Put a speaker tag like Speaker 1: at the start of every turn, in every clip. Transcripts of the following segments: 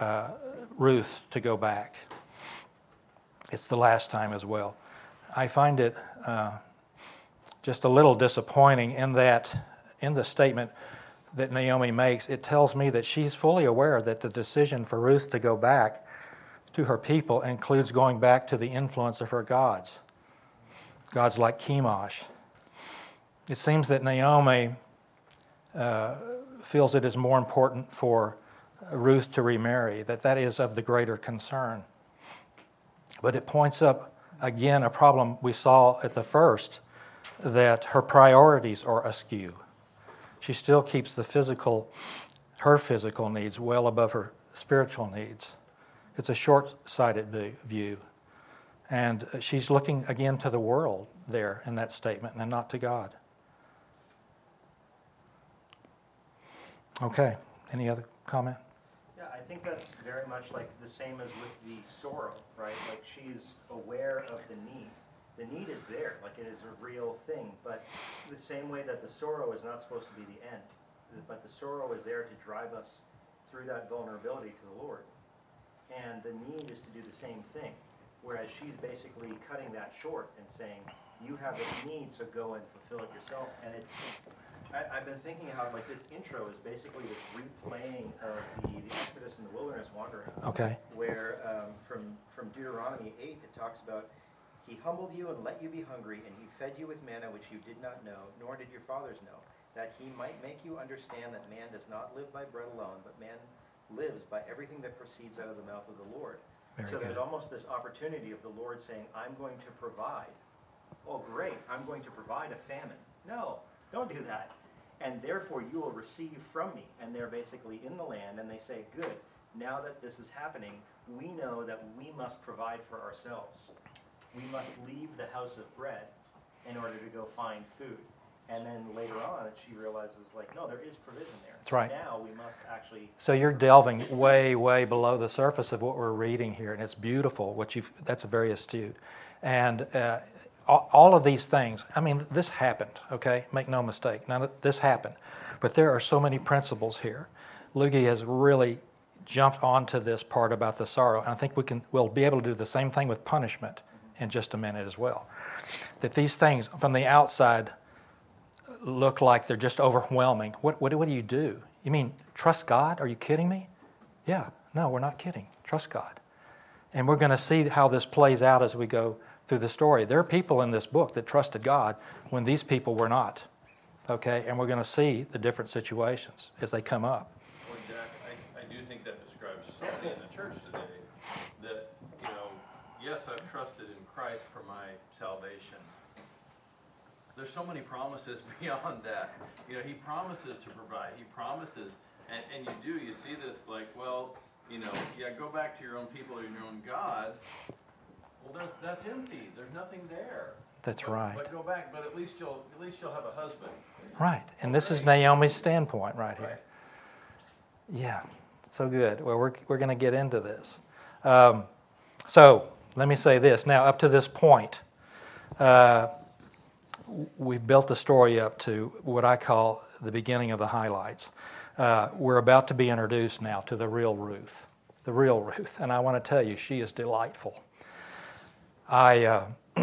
Speaker 1: uh, Ruth to go back. It's the last time as well. I find it uh, just a little disappointing in that, in the statement that Naomi makes, it tells me that she's fully aware that the decision for Ruth to go back to her people includes going back to the influence of her gods, gods like Chemosh. It seems that Naomi uh, feels it is more important for Ruth to remarry, that that is of the greater concern. But it points up again a problem we saw at the first that her priorities are askew. She still keeps the physical, her physical needs well above her spiritual needs. It's a short sighted view. And she's looking again to the world there in that statement and not to God. Okay, any other comment?
Speaker 2: Think that's very much like the same as with the sorrow, right? Like she's aware of the need. The need is there, like it is a real thing, but the same way that the sorrow is not supposed to be the end, but the sorrow is there to drive us through that vulnerability to the Lord. And the need is to do the same thing, whereas she's basically cutting that short and saying, you have a need, so go and fulfill it yourself. And it's I, have been thinking how like this intro is basically this replaying of the, the Exodus and the wilderness wandering.
Speaker 1: Okay.
Speaker 2: Where um, from from Deuteronomy eight it talks about he humbled you and let you be hungry, and he fed you with manna which you did not know, nor did your fathers know, that he might make you understand that man does not live by bread alone, but man lives by everything that proceeds out of the mouth of the Lord.
Speaker 1: Very
Speaker 2: so
Speaker 1: good.
Speaker 2: there's almost this opportunity of the Lord saying, I'm going to provide. Oh, great, I'm going to provide a famine. No, don't do that. And therefore you will receive from me. And they're basically in the land and they say, Good, now that this is happening, we know that we must provide for ourselves. We must leave the house of bread in order to go find food. And then later on, she realizes, like, no, there is provision there.
Speaker 1: That's right.
Speaker 2: Now we must actually.
Speaker 1: So you're delving way, way below the surface of what we're reading here, and it's beautiful. What you've that's very astute, and uh, all of these things, I mean, this happened, okay? Make no mistake. Now, this happened. But there are so many principles here. Lugie has really jumped onto this part about the sorrow, and I think we can we'll be able to do the same thing with punishment in just a minute as well. That these things from the outside look like they're just overwhelming. What, what, what do you do? You mean trust God? Are you kidding me? Yeah, no, we're not kidding. Trust God. And we're going to see how this plays out as we go through the story. There are people in this book that trusted God when these people were not. Okay, and we're going to see the different situations as they come up.
Speaker 3: Well, Jack, I, I do think that describes somebody in the church today that, you know, yes, I've trusted in Christ for my salvation. There's so many promises beyond that. You know, He promises to provide, He promises, and, and you do, you see this like, well, you know, yeah, go back to your own people and your own gods, well, that's empty. There's nothing there.
Speaker 1: That's
Speaker 3: but,
Speaker 1: right.
Speaker 3: But go back. But at least you'll at least you'll have a husband.
Speaker 1: Right, and this is Naomi's standpoint right here. Right. Yeah, so good. Well, we're we're going to get into this. Um, so let me say this. Now, up to this point, uh, we've built the story up to what I call the beginning of the highlights. Uh, we're about to be introduced now to the real Ruth, the real Ruth, and I want to tell you, she is delightful. I, uh,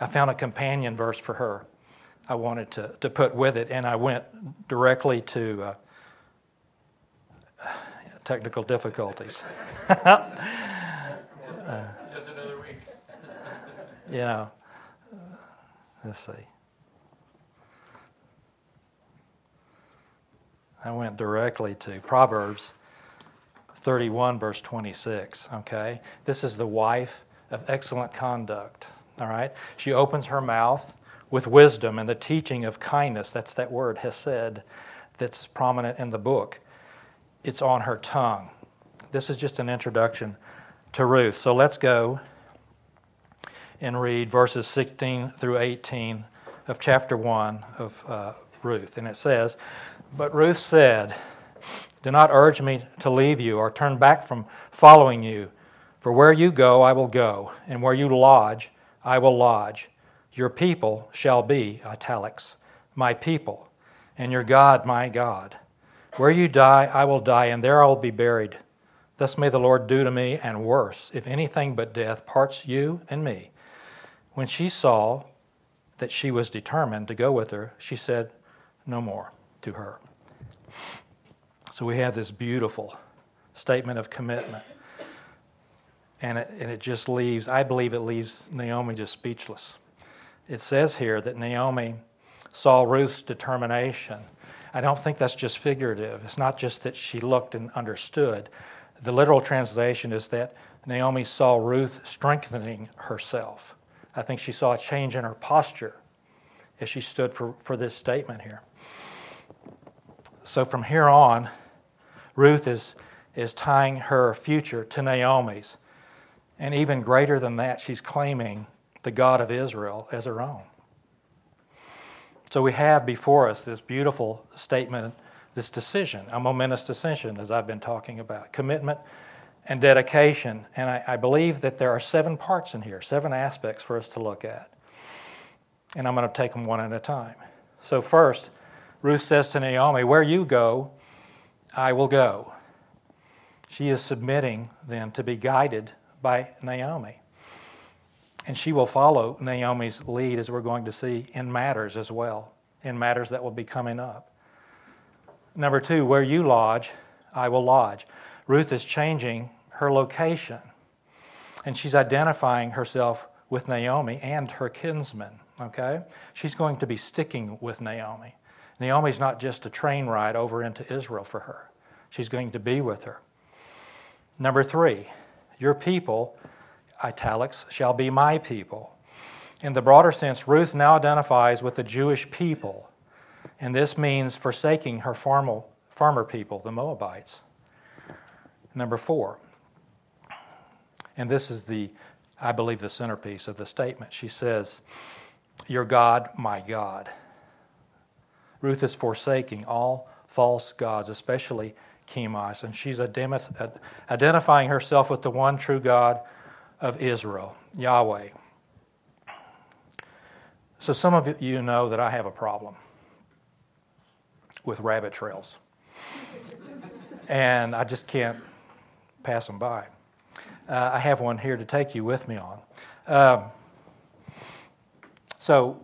Speaker 1: I found a companion verse for her I wanted to, to put with it, and I went directly to uh, technical difficulties.
Speaker 3: just, just another week.
Speaker 1: you know, let's see. I went directly to Proverbs 31, verse 26. Okay? This is the wife of excellent conduct. All right? She opens her mouth with wisdom and the teaching of kindness. That's that word, hesed, that's prominent in the book. It's on her tongue. This is just an introduction to Ruth. So let's go and read verses 16 through 18 of chapter 1 of uh, Ruth. And it says, But Ruth said, Do not urge me to leave you or turn back from following you. For where you go, I will go, and where you lodge, I will lodge. Your people shall be, italics, my people, and your God, my God. Where you die, I will die, and there I will be buried. Thus may the Lord do to me, and worse, if anything but death parts you and me. When she saw that she was determined to go with her, she said no more to her. So we have this beautiful statement of commitment. And it, and it just leaves, I believe it leaves Naomi just speechless. It says here that Naomi saw Ruth's determination. I don't think that's just figurative. It's not just that she looked and understood. The literal translation is that Naomi saw Ruth strengthening herself. I think she saw a change in her posture as she stood for, for this statement here. So from here on, Ruth is, is tying her future to Naomi's. And even greater than that, she's claiming the God of Israel as her own. So we have before us this beautiful statement, this decision, a momentous decision, as I've been talking about commitment and dedication. And I, I believe that there are seven parts in here, seven aspects for us to look at. And I'm going to take them one at a time. So, first, Ruth says to Naomi, Where you go, I will go. She is submitting then to be guided by Naomi. And she will follow Naomi's lead, as we're going to see, in matters as well, in matters that will be coming up. Number two, where you lodge, I will lodge. Ruth is changing her location, and she's identifying herself with Naomi and her kinsmen, okay? She's going to be sticking with Naomi. Naomi's not just a train ride over into Israel for her, she's going to be with her. Number three, your people italics, shall be my people. In the broader sense, Ruth now identifies with the Jewish people, and this means forsaking her formal, farmer people, the Moabites. Number four, and this is the, I believe, the centerpiece of the statement. She says, Your God, my God. Ruth is forsaking all false gods, especially Chemosh, and she's identifying herself with the one true God of Israel, Yahweh. So, some of you know that I have a problem with rabbit trails, and I just can't pass them by. Uh, I have one here to take you with me on. Um, so,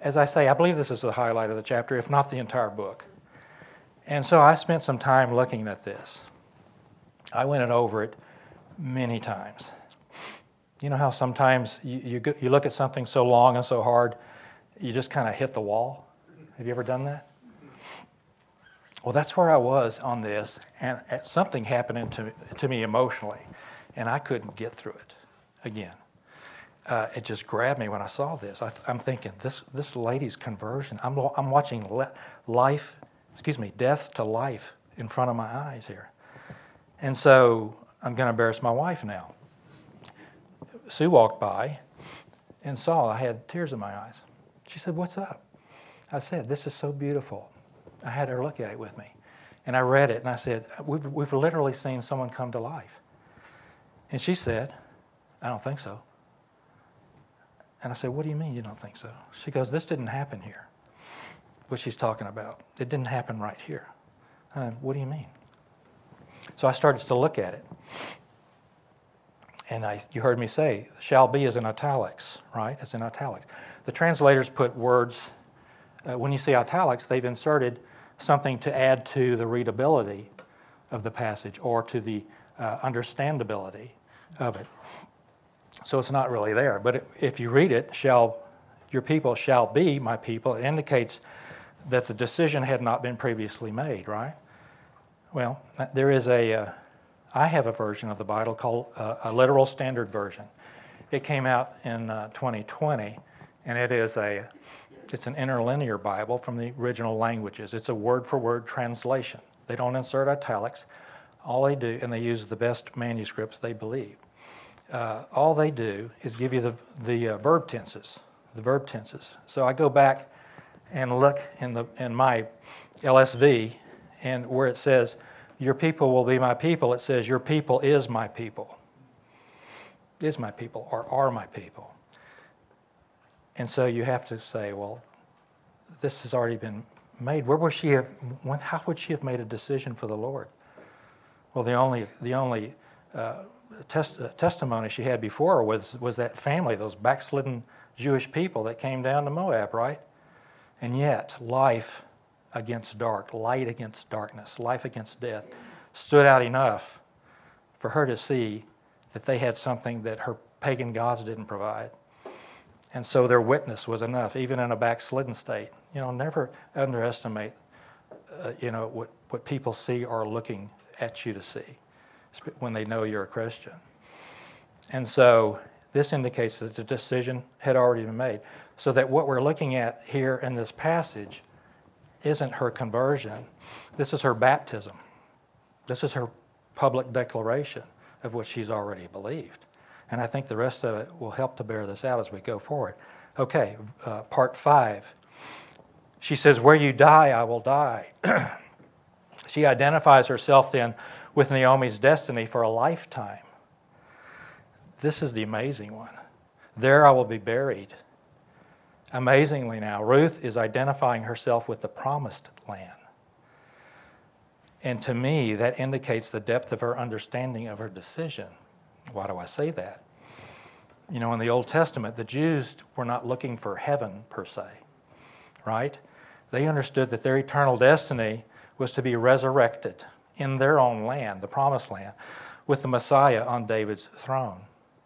Speaker 1: as I say, I believe this is the highlight of the chapter, if not the entire book. And so I spent some time looking at this. I went over it many times. You know how sometimes you, you, you look at something so long and so hard, you just kind of hit the wall? Have you ever done that? Well, that's where I was on this, and something happened to, to me emotionally, and I couldn't get through it again. Uh, it just grabbed me when I saw this. I, am thinking, this, this lady's conversion, I'm, I'm watching life, excuse me, death to life in front of my eyes here. And so I'm going to embarrass my wife now. Sue walked by and saw I had tears in my eyes. She said, What's up? I said, This is so beautiful. I had her look at it with me. And I read it and I said, We've, we've literally seen someone come to life. And she said, I don't think so. And I said, What do you mean you don't think so? She goes, This didn't happen here. What she's talking about. It didn't happen right here. Said, what do you mean? So I started to look at it and I, you heard me say, shall be is in italics, right? It's in italics. The translators put words, uh, when you see italics, they've inserted something to add to the readability of the passage or to the uh, understandability of it. So it's not really there. But if you read it, shall your people shall be my people, it indicates that the decision had not been previously made, right? Well, there is a, uh, I have a version of the Bible called uh, a literal standard version. It came out in uh, 2020, and it is a it's an interlinear Bible from the original languages. It's a word for word translation. They don't insert italics. All they do, and they use the best manuscripts they believe. Uh, all they do is give you the, the uh, verb tenses, the verb tenses. So I go back and look in, the, in my LSV, and where it says, your people will be my people, it says, Your people is my people. Is my people, or are my people. And so you have to say, Well, this has already been made. Where would she have, when, how would she have made a decision for the Lord? Well, the only, the only uh, test, uh, testimony she had before was, was that family, those backslidden Jewish people that came down to Moab, right? And yet, life against dark, light against darkness, life against death, stood out enough for her to see that they had something that her pagan gods didn't provide. And so their witness was enough, even in a backslidden state. You know, never underestimate, uh, you know, what, what people see or looking at you to see when they know you're a Christian. And so this indicates that the decision had already been made. So that what we're looking at here in this passage isn't her conversion, this is her baptism. This is her public declaration of what she's already believed. And I think the rest of it will help to bear this out as we go forward. Okay, uh, part five. She says, Where you die, I will die. she identifies herself then with Naomi's destiny for a lifetime. This is the amazing one. There I will be buried. Amazingly, now, Ruth is identifying herself with the promised land. And to me, that indicates the depth of her understanding of her decision. Why do I say that? You know, in the Old Testament, the Jews were not looking for heaven per se, right? They understood that their eternal destiny was to be resurrected in their own land, the promised land, with the Messiah on David's throne.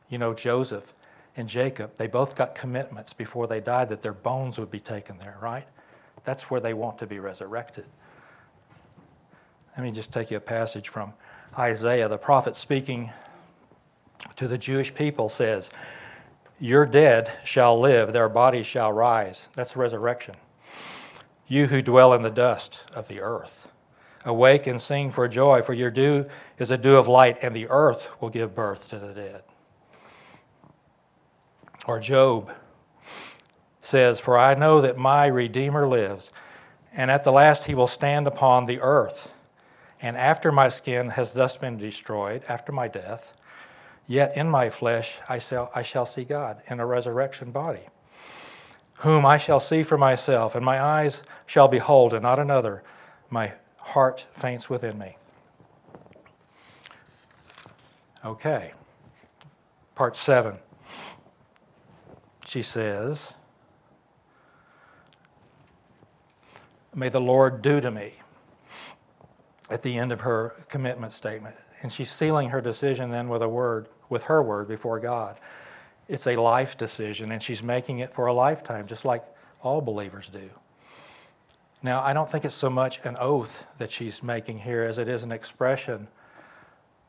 Speaker 1: You know, Joseph and Jacob, they both got commitments before they died that their bones would be taken there, right? That's where they want to be resurrected. Let me just take you a passage from Isaiah. The prophet speaking to the Jewish people says, Your dead shall live, their bodies shall rise. That's resurrection. You who dwell in the dust of the earth, awake and sing for joy, for your dew is a dew of light, and the earth will give birth to the dead. Or Job says, For I know that my Redeemer lives, and at the last he will stand upon the earth. And after my skin has thus been destroyed, after my death, yet in my flesh I shall, I shall see God in a resurrection body, whom I shall see for myself, and my eyes shall behold, and not another. My heart faints within me. Okay. Part seven she says, May the Lord do to me at the end of her commitment statement. And she's sealing her decision then with a word, with her word before God. It's a life decision, and she's making it for a lifetime, just like all believers do. Now, I don't think it's so much an oath that she's making here as it is an expression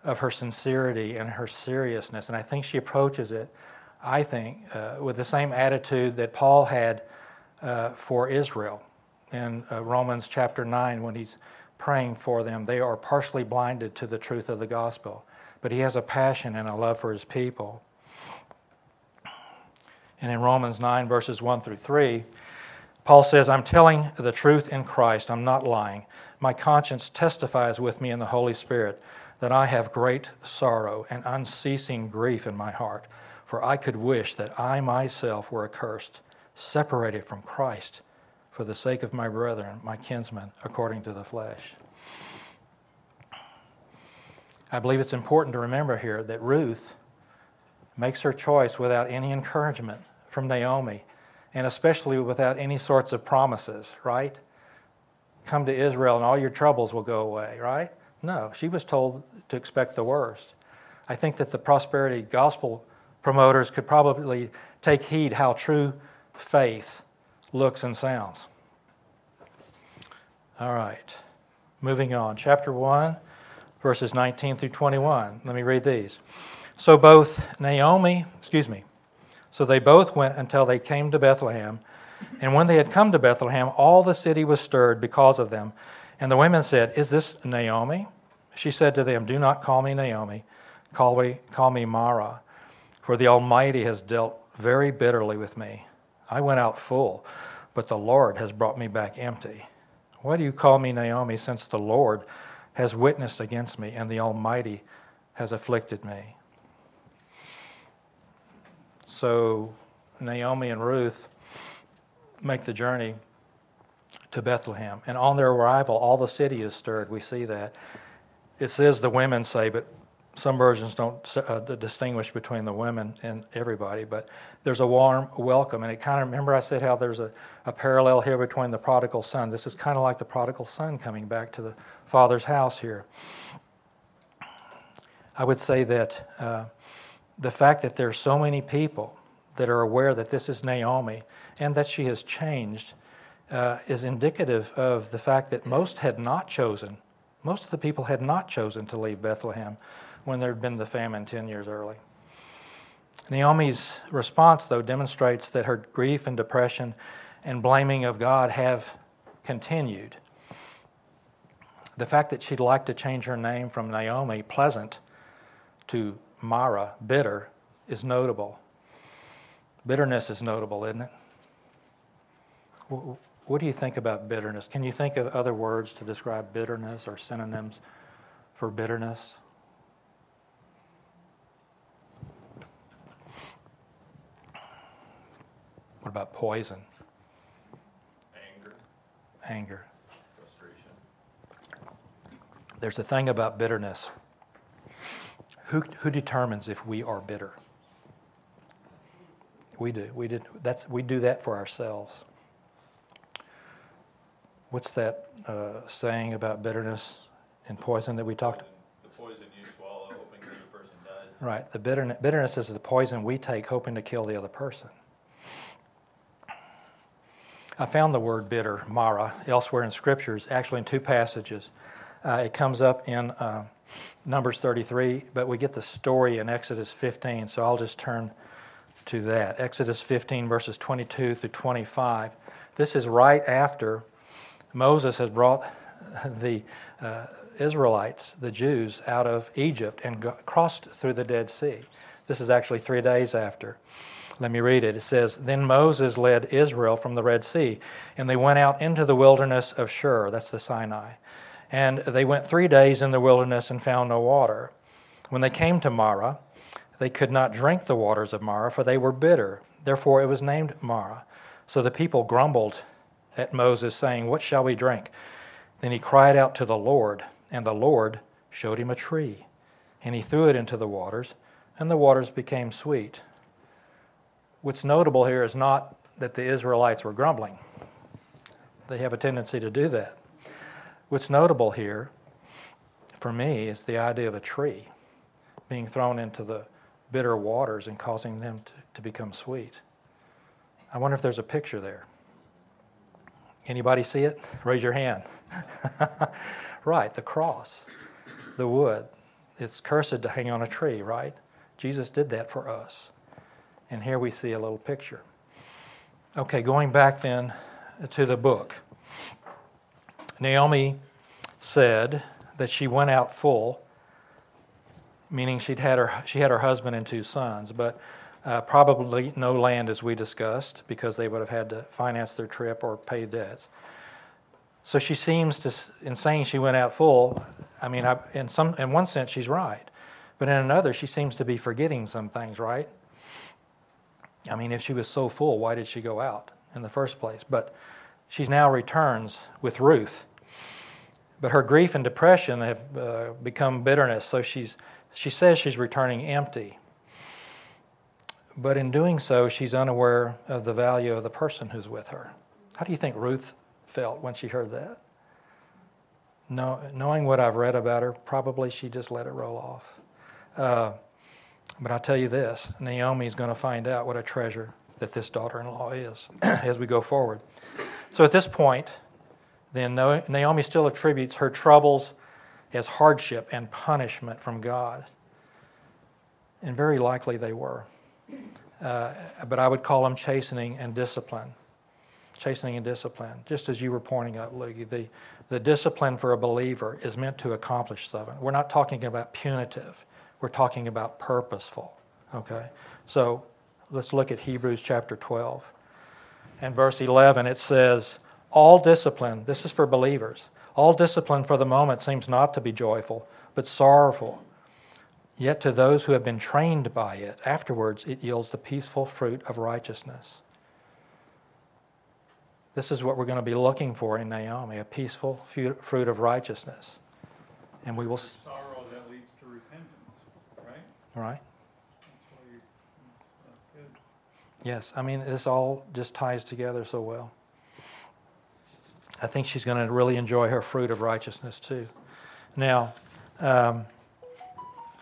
Speaker 1: of her sincerity and her seriousness. And I think she approaches it I think, uh, with the same attitude that Paul had uh, for Israel in uh, Romans chapter 9 when he's praying for them. They are partially blinded to the truth of the gospel, but he has a passion and a love for his people. And in Romans 9, verses 1 through 3, Paul says, I'm telling the truth in Christ, I'm not lying. My conscience testifies with me in the Holy Spirit that I have great sorrow and unceasing grief in my heart. For I could wish that I myself were accursed, separated from Christ, for the sake of my brethren, my kinsmen, according to the flesh. I believe it's important to remember here that Ruth makes her choice without any encouragement from Naomi, and especially without any sorts of promises, right? Come to Israel and all your troubles will go away, right? No, she was told to expect the worst. I think that the prosperity gospel promoters could probably take heed how true faith looks and sounds. All right, moving on. Chapter 1, verses 19 through 21. Let me read these. So both Naomi, excuse me, so they both went until they came to Bethlehem. And when they had come to Bethlehem, all the city was stirred because of them. And the women said, Is this Naomi? She said to them, Do not call me Naomi, call me, call me Mara for the Almighty has dealt very bitterly with me. I went out full, but the Lord has brought me back empty. Why do you call me Naomi, since the Lord has witnessed against me and the Almighty has afflicted me? So Naomi and Ruth make the journey to Bethlehem. And on their arrival, all the city is stirred. We see that. it says the women say, but some versions don't uh, distinguish between the women and everybody, but there's a warm welcome. And it kind of, remember I said how there's a, a parallel here between the prodigal son. This is kind of like the prodigal son coming back to the father's house here. I would say that uh, the fact that there's so many people that are aware that this is Naomi and that she has changed uh, is indicative of the fact that most had not chosen, most of the people had not chosen to leave Bethlehem when there had been the famine 10 years early. Naomi's response, though, demonstrates that her grief and depression and blaming of God have continued. The fact that she'd like to change her name from Naomi, pleasant, to Mara, bitter, is notable. Bitterness is notable, isn't it? What do you think about bitterness? Can you think of other words to describe bitterness or synonyms for bitterness? What about poison?
Speaker 3: Anger.
Speaker 1: Anger.
Speaker 3: Frustration.
Speaker 1: There's a thing about bitterness. Who, who determines if we are bitter? We do. We, did, that's, we do that for ourselves. What's that uh, saying about bitterness and poison that we talked?
Speaker 3: The poison you swallow, hoping that the person dies.
Speaker 1: Right. The bitterness, bitterness is the poison we take, hoping to kill the other person. I found the word bitter, Mara, elsewhere in scriptures, actually in two passages. Uh, it comes up in uh, Numbers 33, but we get the story in Exodus 15, so I'll just turn to that. Exodus 15, verses 22 through 25. This is right after Moses has brought the uh, Israelites, the Jews, out of Egypt and crossed through the Dead Sea. This is actually three days after. Let me read it. It says, Then Moses led Israel from the Red Sea, and they went out into the wilderness of Shur, that's the Sinai. And they went three days in the wilderness and found no water. When they came to Marah, they could not drink the waters of Marah, for they were bitter. Therefore it was named Marah. So the people grumbled at Moses, saying, What shall we drink? Then he cried out to the Lord, and the Lord showed him a tree. And he threw it into the waters, and the waters became sweet. What's notable here is not that the Israelites were grumbling, they have a tendency to do that. What's notable here, for me, is the idea of a tree being thrown into the bitter waters and causing them to, to become sweet. I wonder if there's a picture there. Anybody see it? Raise your hand. right, the cross, the wood. It's cursed to hang on a tree, right? Jesus did that for us. And here we see a little picture. Okay, going back then to the book. Naomi said that she went out full, meaning she'd had her, she had her husband and two sons, but uh, probably no land as we discussed because they would have had to finance their trip or pay debts. So she seems to, in saying she went out full, I mean, I, in, some, in one sense, she's right. But in another, she seems to be forgetting some things, right? I mean, if she was so full, why did she go out in the first place? But she now returns with Ruth. But her grief and depression have uh, become bitterness, so she's, she says she's returning empty. But in doing so, she's unaware of the value of the person who's with her. How do you think Ruth felt when she heard that? No, knowing what I've read about her, probably she just let it roll off. Uh, but I'll tell you this Naomi is going to find out what a treasure that this daughter in law is as we go forward. So at this point, then Naomi still attributes her troubles as hardship and punishment from God. And very likely they were. Uh, but I would call them chastening and discipline. Chastening and discipline. Just as you were pointing out, Lugie, the, the discipline for a believer is meant to accomplish something. We're not talking about punitive. We're talking about purposeful. Okay? So let's look at Hebrews chapter 12. And verse 11, it says, All discipline, this is for believers, all discipline for the moment seems not to be joyful, but sorrowful. Yet to those who have been trained by it, afterwards it yields the peaceful fruit of righteousness. This is what we're going to be looking for in Naomi a peaceful fruit of righteousness. And we will,
Speaker 4: that leads to repentance, right?
Speaker 1: right? Yes, I mean, this all just ties together so well. I think she's going to really enjoy her fruit of righteousness too. Now, um,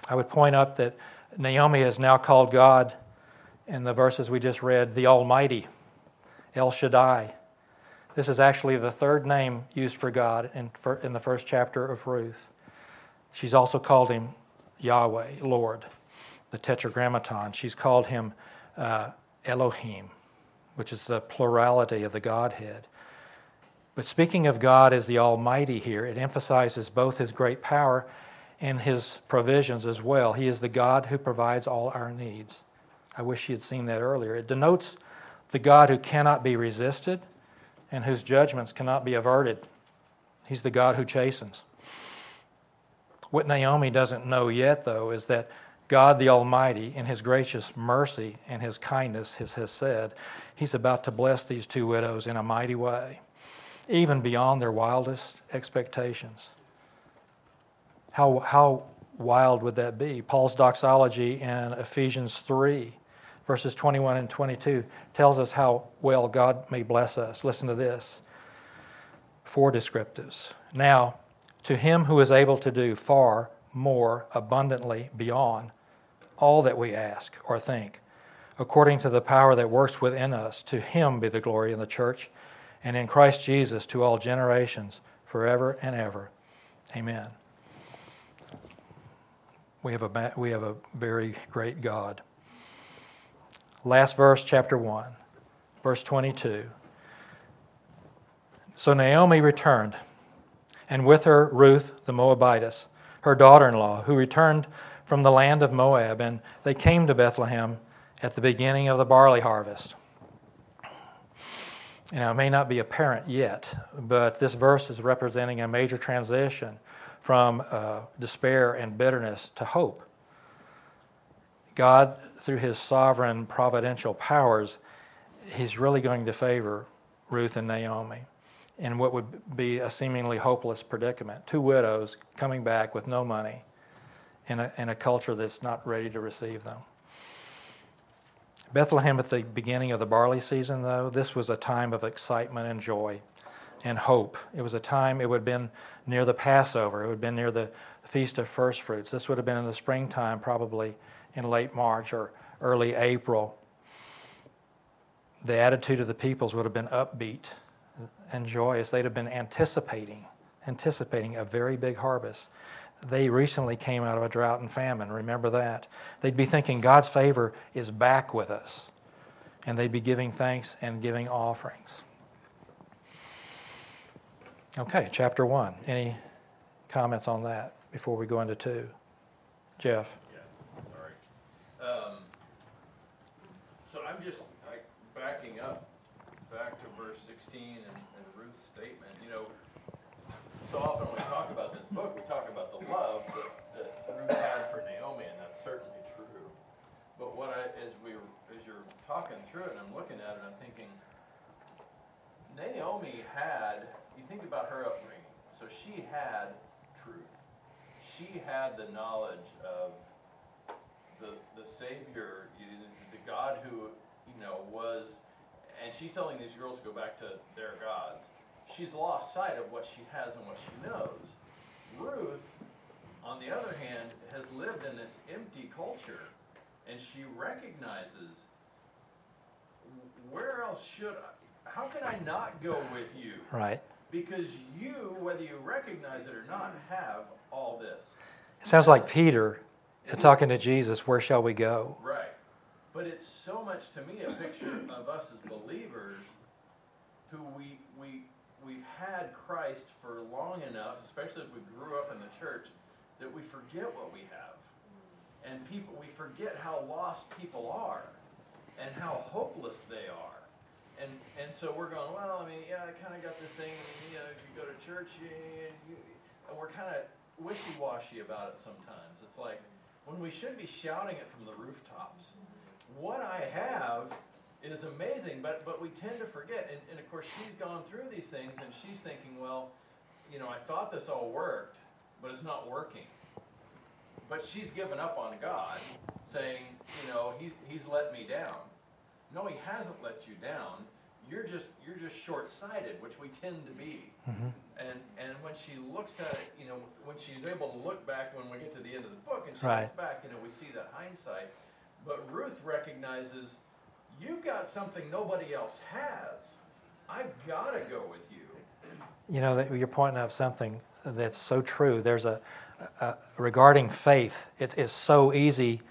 Speaker 1: I would point up that Naomi has now called God, in the verses we just read, the Almighty, El Shaddai. This is actually the third name used for God in, fir- in the first chapter of Ruth. She's also called him Yahweh, Lord, the Tetragrammaton. She's called him uh, Elohim, which is the plurality of the Godhead. But speaking of God as the Almighty here, it emphasizes both his great power and his provisions as well. He is the God who provides all our needs. I wish you had seen that earlier. It denotes the God who cannot be resisted and whose judgments cannot be averted. He's the God who chastens. What Naomi doesn't know yet, though, is that God the Almighty, in His gracious mercy and His kindness, has, has said, He's about to bless these two widows in a mighty way, even beyond their wildest expectations. How, how wild would that be? Paul's doxology in Ephesians 3, verses 21 and 22, tells us how well God may bless us. Listen to this four descriptives. Now, to him who is able to do far more abundantly beyond all that we ask or think, according to the power that works within us, to him be the glory in the church and in Christ Jesus to all generations, forever and ever. Amen. We have a, we have a very great God. Last verse, chapter 1, verse 22. So Naomi returned, and with her Ruth the Moabitess, her daughter in law, who returned from the land of Moab, and they came to Bethlehem at the beginning of the barley harvest. Now, it may not be apparent yet, but this verse is representing a major transition from uh, despair and bitterness to hope. God, through his sovereign providential powers, he's really going to favor Ruth and Naomi in what would be a seemingly hopeless predicament. Two widows coming back with no money in a, in a culture that's not ready to receive them. Bethlehem at the beginning of the barley season, though, this was a time of excitement and joy and hope. It was a time, it would have been near the Passover, it would have been near the Feast of First Fruits. This would have been in the springtime, probably in late March or early April. The attitude of the peoples would have been upbeat and joyous. They'd have been anticipating, anticipating a very big harvest. They recently came out of a drought and famine. Remember that. They'd be thinking God's favor is back with us. And they'd be giving thanks and giving offerings. Okay, chapter one. Any comments on that before we go into two? Jeff?
Speaker 3: Yeah, sorry. Um, so I'm just, backing up, back to verse sixteen and, and Ruth's statement, you know, so often through it, and I'm looking at it, I'm thinking, Naomi had, you think about her upbringing, so she had truth. She had the knowledge of the, the Savior, the God who, you know, was, and she's telling these girls to go back to their gods. She's lost sight of what she has and what she knows. Ruth, on the other hand, has lived in this empty culture, and she recognizes where else should I, how can I not go with you?
Speaker 1: Right.
Speaker 3: Because you, whether you recognize it or not, have all this.
Speaker 1: It sounds like Peter uh, talking to Jesus, where shall we go?
Speaker 3: Right. But it's so much to me a picture of us as believers who we we we've had Christ for long enough, especially if we grew up in the church, that we forget what we have. And people we forget how lost people are and how hopeless they are. And and so we're going, well, I mean, yeah, I kind of got this thing, you know, if you go to church, you, and we're kind of wishy-washy about it sometimes. It's like when we should be shouting it from the rooftops. What I have is amazing, but but we tend to forget. And, and of course, she's gone through these things, and she's thinking, well, you know, I thought this all worked, but it's not working. But she's given up on God, saying, you know, he's, he's let me down. No, he hasn't let you down. You're just, you're just short-sighted, which we tend to be. Mm-hmm. And, and when she looks at it, you know, when she's able to look back when we get to the end of the book and she
Speaker 1: Right.
Speaker 3: looks back, you know, we see that hindsight. But Ruth recognizes, you've got something nobody else has. I've gotta go with you.
Speaker 1: You know, that you're pointing out something that's so true. There's a, a regarding faith. It's, it's so easy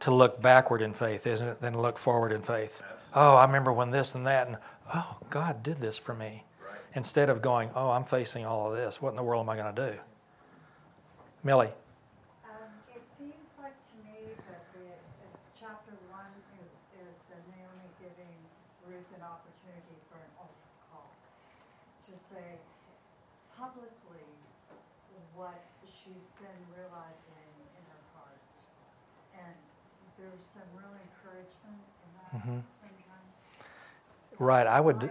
Speaker 1: to look backward in faith, isn't it, than look forward in faith. Oh, I remember when this and that, and oh, God did this for me.
Speaker 3: Right.
Speaker 1: Instead of going, oh, I'm facing all of this. What in the world am I going to do? Millie,
Speaker 5: Um, it seems like to me that the, uh, chapter one is, is the Naomi giving Ruth an opportunity for an altar call. To say publicly what she's been realizing in her heart. And there's some real encouragement in that
Speaker 1: Mhm.
Speaker 5: sometimes.
Speaker 1: right, I would.
Speaker 5: Reminds us of, go- of the beginning and how beautiful Mm-hmm. and I would.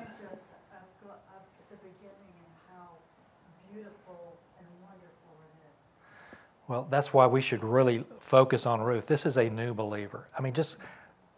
Speaker 1: Well, that's why we should really focus on Ruth. This is a new believer. I mean, just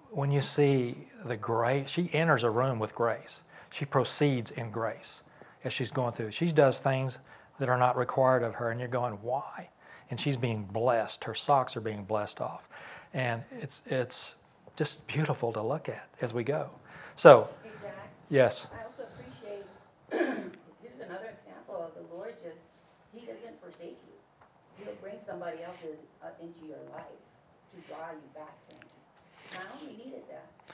Speaker 1: when you see the grace, she enters a room with grace. She proceeds in grace as she's going through. She does things that are not required of her, and you're going, why? And she's being blessed. Her socks are being blessed off. And it's, it's just beautiful to look at as we go. So,
Speaker 6: Hey, Jack,
Speaker 1: yes,
Speaker 6: I also appreciate, here's another example of the Lord just, He doesn't forsake you. He'll bring somebody else uh, into your life to draw you back to Him. Naomi needed that.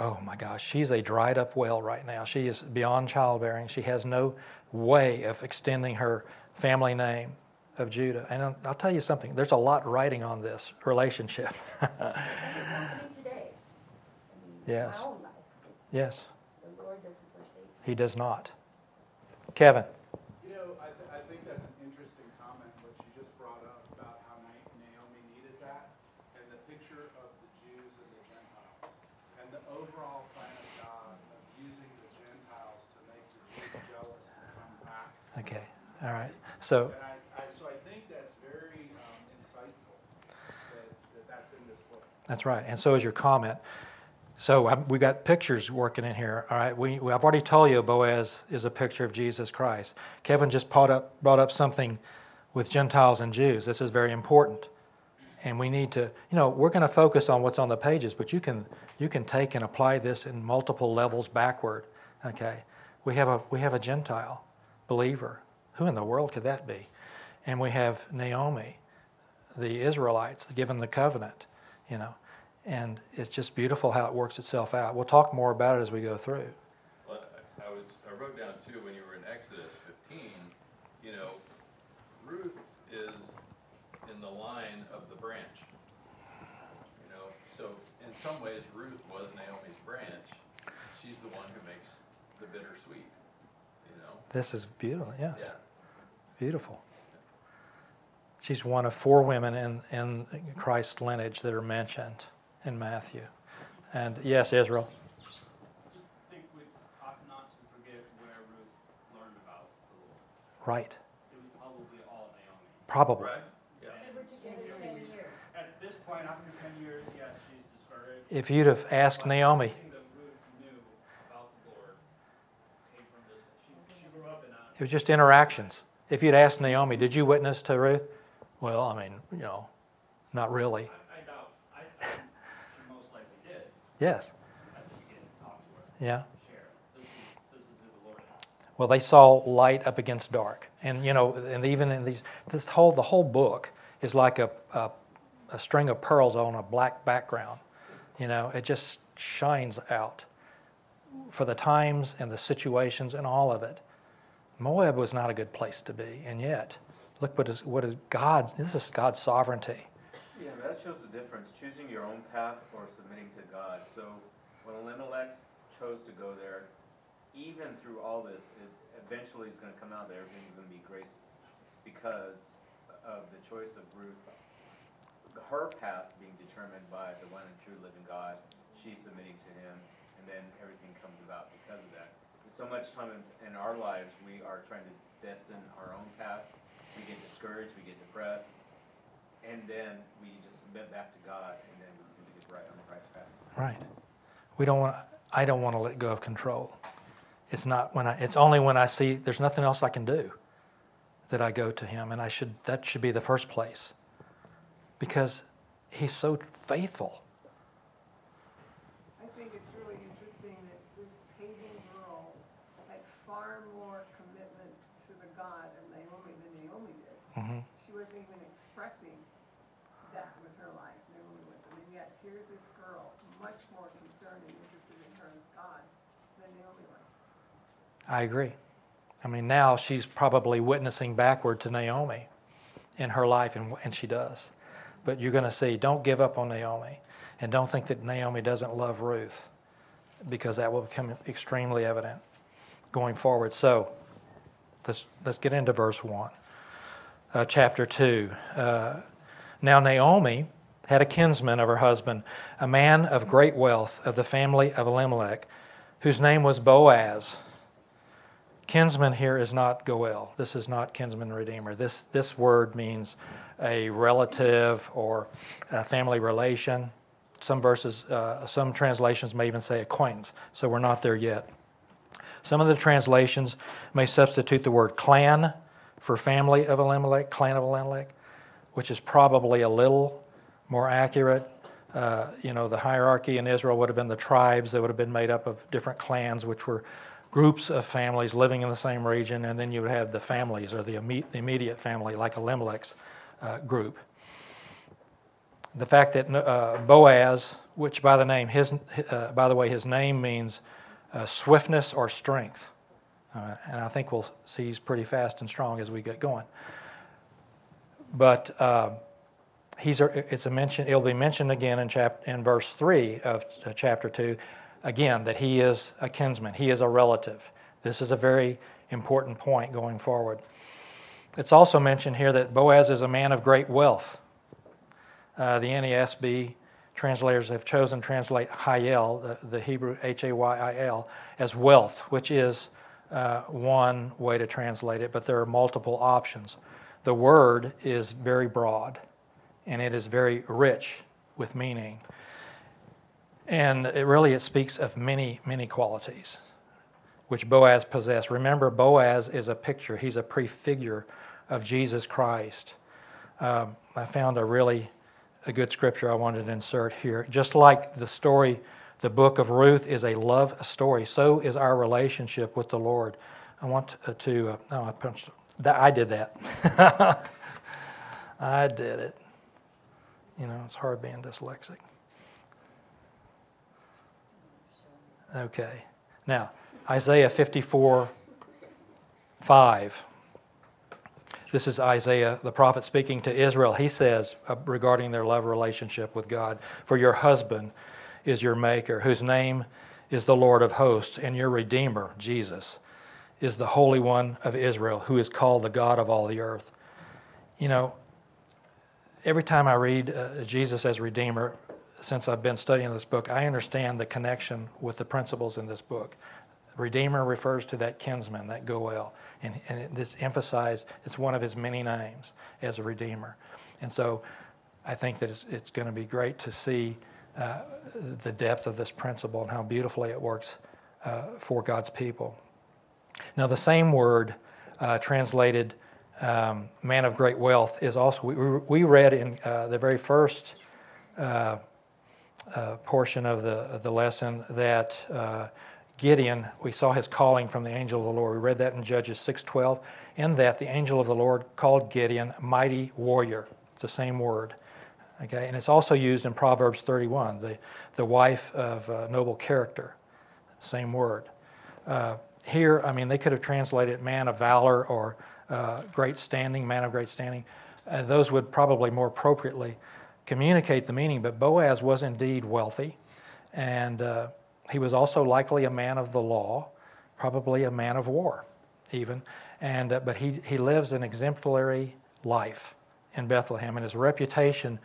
Speaker 1: Oh my gosh, she's a dried up well right now. She is beyond childbearing. She has no way of extending her family name of Judah. And I'll- I'll tell you something, there's a lot writing on this relationship.
Speaker 6: And it's happening today. I mean,
Speaker 1: Yes.
Speaker 6: My own life,
Speaker 1: yes,
Speaker 6: the Lord doesn't forsake you.
Speaker 1: he does not. Kevin,
Speaker 7: You know, I, th- I think that's an interesting comment, what you just brought up about how Naomi needed that, and the picture of the Jews and the Gentiles, and the overall plan of God of using the Gentiles to make the Jews jealous to come back.
Speaker 1: okay, all right. So,
Speaker 7: And I, I, so I think that's very um, insightful, that, that that's in this book.
Speaker 1: That's right, and so is your comment. So um, we got pictures working in here. All right, we, we I've already told you Boaz is a picture of Jesus Christ. Kevin just brought up brought up something with Gentiles and Jews. This is very important, and we need to. You know, we're going to focus on what's on the pages, but you can you can take and apply this in multiple levels backward. Okay, we have a we have a Gentile believer. Who in the world could that be? And we have Naomi, the Israelites given the covenant, you know. And it's just beautiful how it works itself out. We'll talk more about it as we go through.
Speaker 3: Well, I I was, I wrote down too, when you were in Exodus fifteen, you know, Ruth is in the line of the branch. You know, so in some ways Ruth was Naomi's branch. She's the one who makes the bittersweet, you know?
Speaker 1: This is beautiful, yes.
Speaker 3: Yeah.
Speaker 1: Beautiful. She's one of four women in, in Christ's lineage that are mentioned in Matthew. And yes, Israel.
Speaker 8: just think we ought not to forget where Ruth learned about the Lord.
Speaker 1: Right.
Speaker 8: It was probably all Naomi.
Speaker 1: Probably.
Speaker 3: Right? Yeah.
Speaker 6: They were together ten years.
Speaker 8: At this point, after ten years, yes, she's discouraged.
Speaker 1: If you'd have asked
Speaker 8: but
Speaker 1: Naomi,
Speaker 8: Everything that Ruth knew about the Lord came from this. She, she grew up in a.
Speaker 1: it was just interactions. If you'd asked Naomi, did you witness to Ruth? Well, I mean, you know, not really.
Speaker 8: I, I doubt. I, I she most likely did.
Speaker 1: Yes.
Speaker 8: At the beginning, talk to her,
Speaker 1: Yeah.
Speaker 8: share. This is this is the Lord.
Speaker 1: Well, they saw light up against dark, and you know, and even in these, this whole the whole book is like a, a a string of pearls on a black background. You know, it just shines out for the times and the situations and all of it. Moab was not a good place to be, and yet, look what is what is God's. This is God's sovereignty.
Speaker 9: Yeah, that shows the difference, choosing your own path or submitting to God. So when Elimelech chose to go there, even through all this, it eventually is going to come out that everything's going to be graced because of the choice of Ruth. Her path being determined by the one and true living God, she's submitting to Him, and then everything comes about because of that. So much time in- in our lives, we are trying to destine our own path we get discouraged, we get depressed, and then we just submit back to God, and then we seem to get right on the right path.
Speaker 1: Right. We don't want. I don't want to let go of control. It's not when I. It's only when I see there's nothing else I can do that I go to Him, and I should. That should be the first place, because He's so faithful.
Speaker 10: I think it's really interesting that this pagan girl had far more commitment to the God of Naomi than Naomi did.
Speaker 1: hmm
Speaker 10: She wasn't even expressing that with her life, Naomi wasn't. And yet, here's this girl, much more concerned and interested in her God than Naomi was.
Speaker 1: I agree. I mean, now she's probably witnessing backward to Naomi in her life, and, and she does. But you're going to see, don't give up on Naomi. And don't think that Naomi doesn't love Ruth, because that will become extremely evident going forward. So let's, let's get into verse 1, uh, chapter 2. Uh, now, Naomi had a kinsman of her husband, a man of great wealth of the family of Elimelech, whose name was Boaz. Kinsman here is not Goel. This is not kinsman redeemer. This, this word means a relative or a family relation. Some verses, uh, some translations may even say acquaintance, so we're not there yet. Some of the translations may substitute the word clan for family of Elimelech, clan of Elimelech, which is probably a little more accurate. Uh, you know, the hierarchy in Israel would have been the tribes that would have been made up of different clans, which were groups of families living in the same region, and then you would have the families or the, immediate family, like Elimelech's uh, group. The fact that uh, Boaz, which by the name, his, uh, by the way, his name means uh, swiftness or strength, uh, and I think we'll see he's pretty fast and strong as we get going. But uh, he's a, it's a mention. It'll be mentioned again in chap, in verse three of chapter two again, that he is a kinsman, he is a relative. This is a very important point going forward. It's also mentioned here that Boaz is a man of great wealth. Uh, the NASB translators have chosen to translate Hayil, the, the Hebrew H A Y I L, as wealth, which is uh, one way to translate it, but there are multiple options. The word is very broad and it is very rich with meaning. And it really it speaks of many, many qualities which Boaz possessed. Remember, Boaz is a picture, he's a prefigure of Jesus Christ. Um, I found a really a good scripture I wanted to insert here. Just like the story, the book of Ruth is a love story, so is our relationship with the Lord. I want to, to uh, no, I punched, I did that. I did it. You know, it's hard being dyslexic. Okay. Now, Isaiah 54 5. This is Isaiah, the prophet, speaking to Israel. He says uh, regarding their love relationship with God For your husband is your maker, whose name is the Lord of hosts, and your Redeemer, Jesus, is the Holy One of Israel, who is called the God of all the earth. You know, every time I read uh, Jesus as Redeemer, since I've been studying this book, I understand the connection with the principles in this book. Redeemer refers to that kinsman, that Goel, and, and this emphasized, it's one of his many names as a Redeemer. And so I think that it's, it's going to be great to see uh, the depth of this principle and how beautifully it works uh, for God's people. Now, the same word uh, translated um, man of great wealth is also, we, we read in uh, the very first uh, portion of the, the lesson that uh, Gideon, we saw his calling from the angel of the Lord. We read that in Judges 6.12. In that, the angel of the Lord called Gideon mighty warrior. It's the same word. Okay, and it's also used in Proverbs 31, the, the wife of uh, noble character. Same word. Uh, here, I mean, they could have translated man of valor or uh, great standing, man of great standing. Uh, those would probably more appropriately communicate the meaning, but Boaz was indeed wealthy, and uh, he was also likely a man of the law, probably a man of war, even. And, uh, but he, he lives an exemplary life in Bethlehem, and his reputation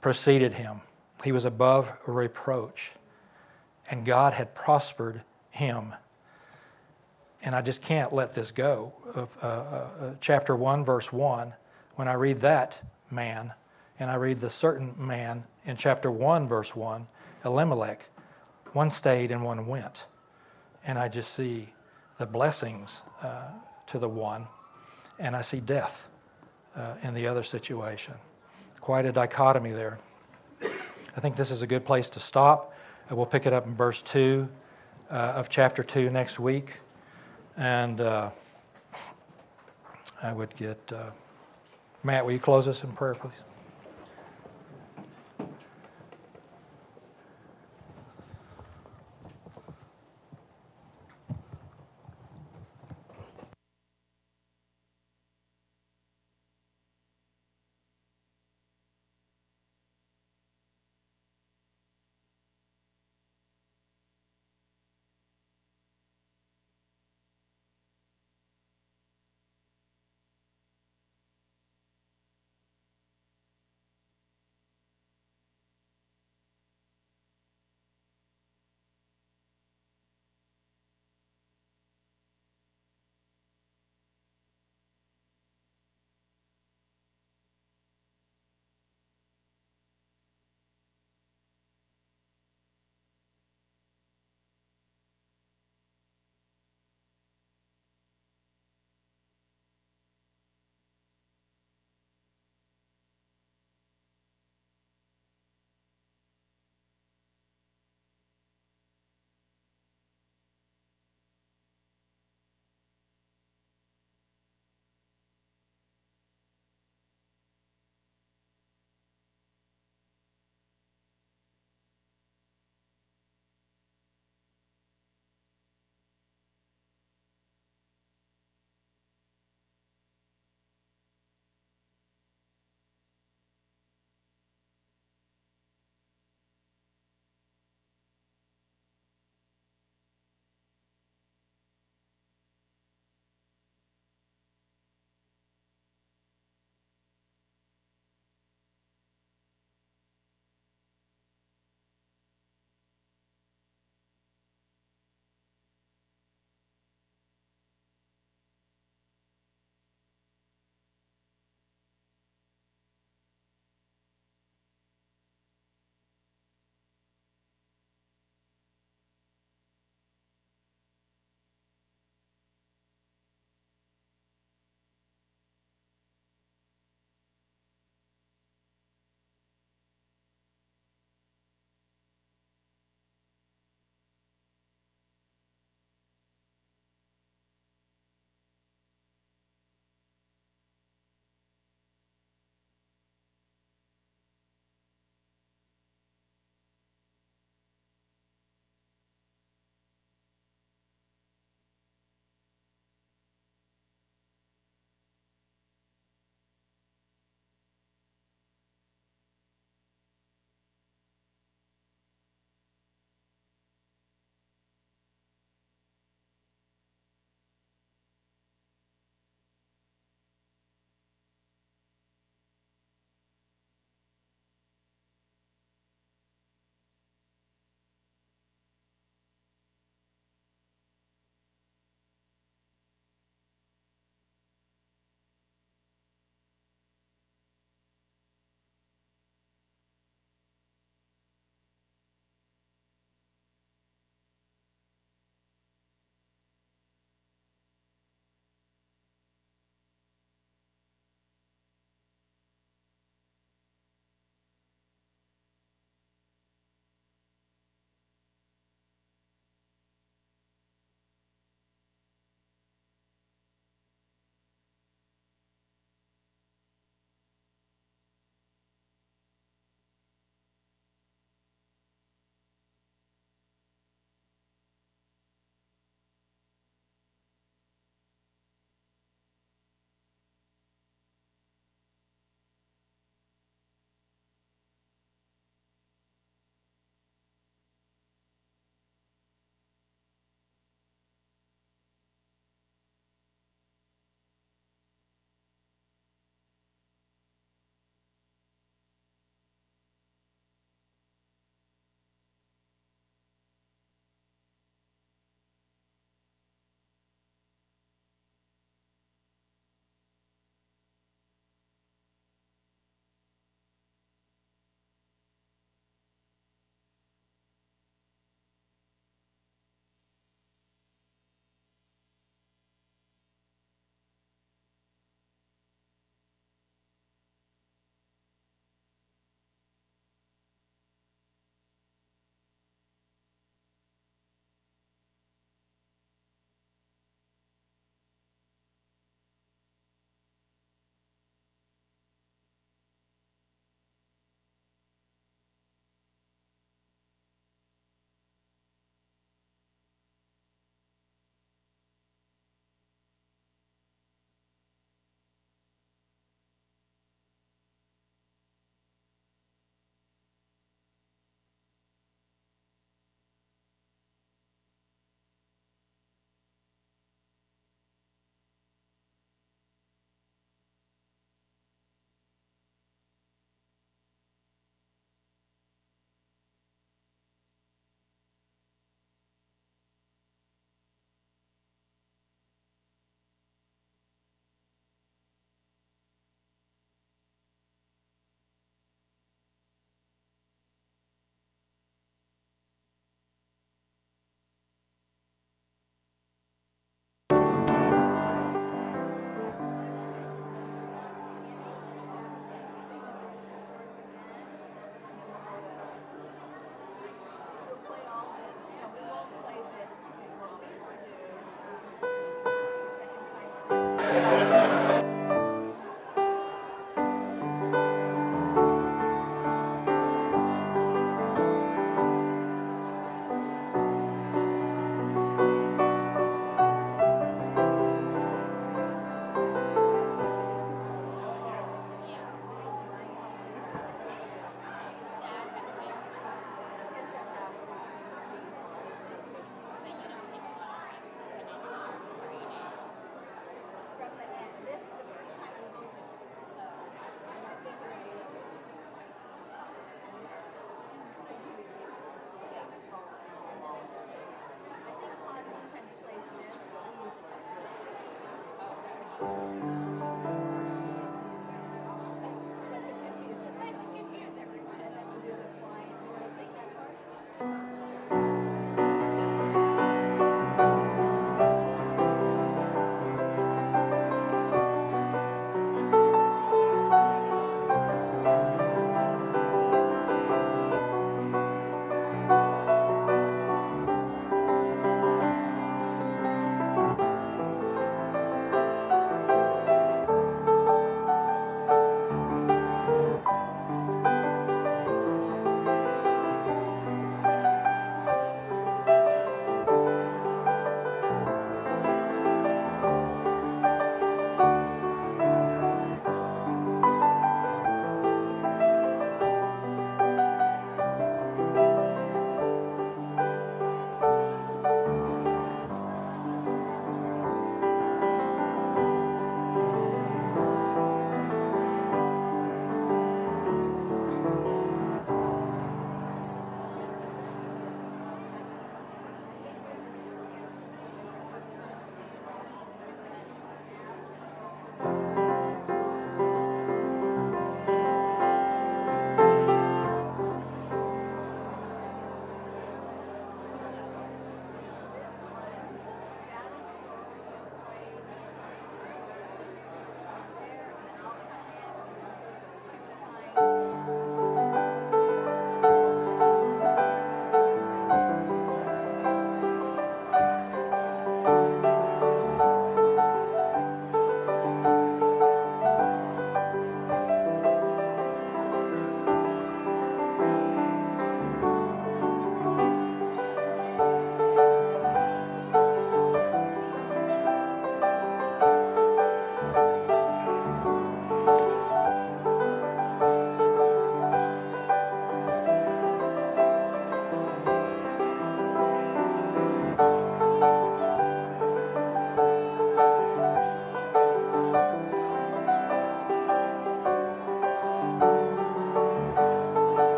Speaker 1: preceded him. He was above reproach, and God had prospered him. and I just can't let this go. Of uh, uh, uh, chapter 1, verse 1, when I read that man, and I read the certain man in chapter 1, verse 1, Elimelech, one stayed and one went. And I just see the blessings uh, to the one, and I see death uh, in the other situation. Quite a dichotomy there. I think this is a good place to stop. Uh, we'll pick it up in verse 2 uh, of chapter 2 next week. And uh, I would get, uh, Matt, will you close us in prayer, please?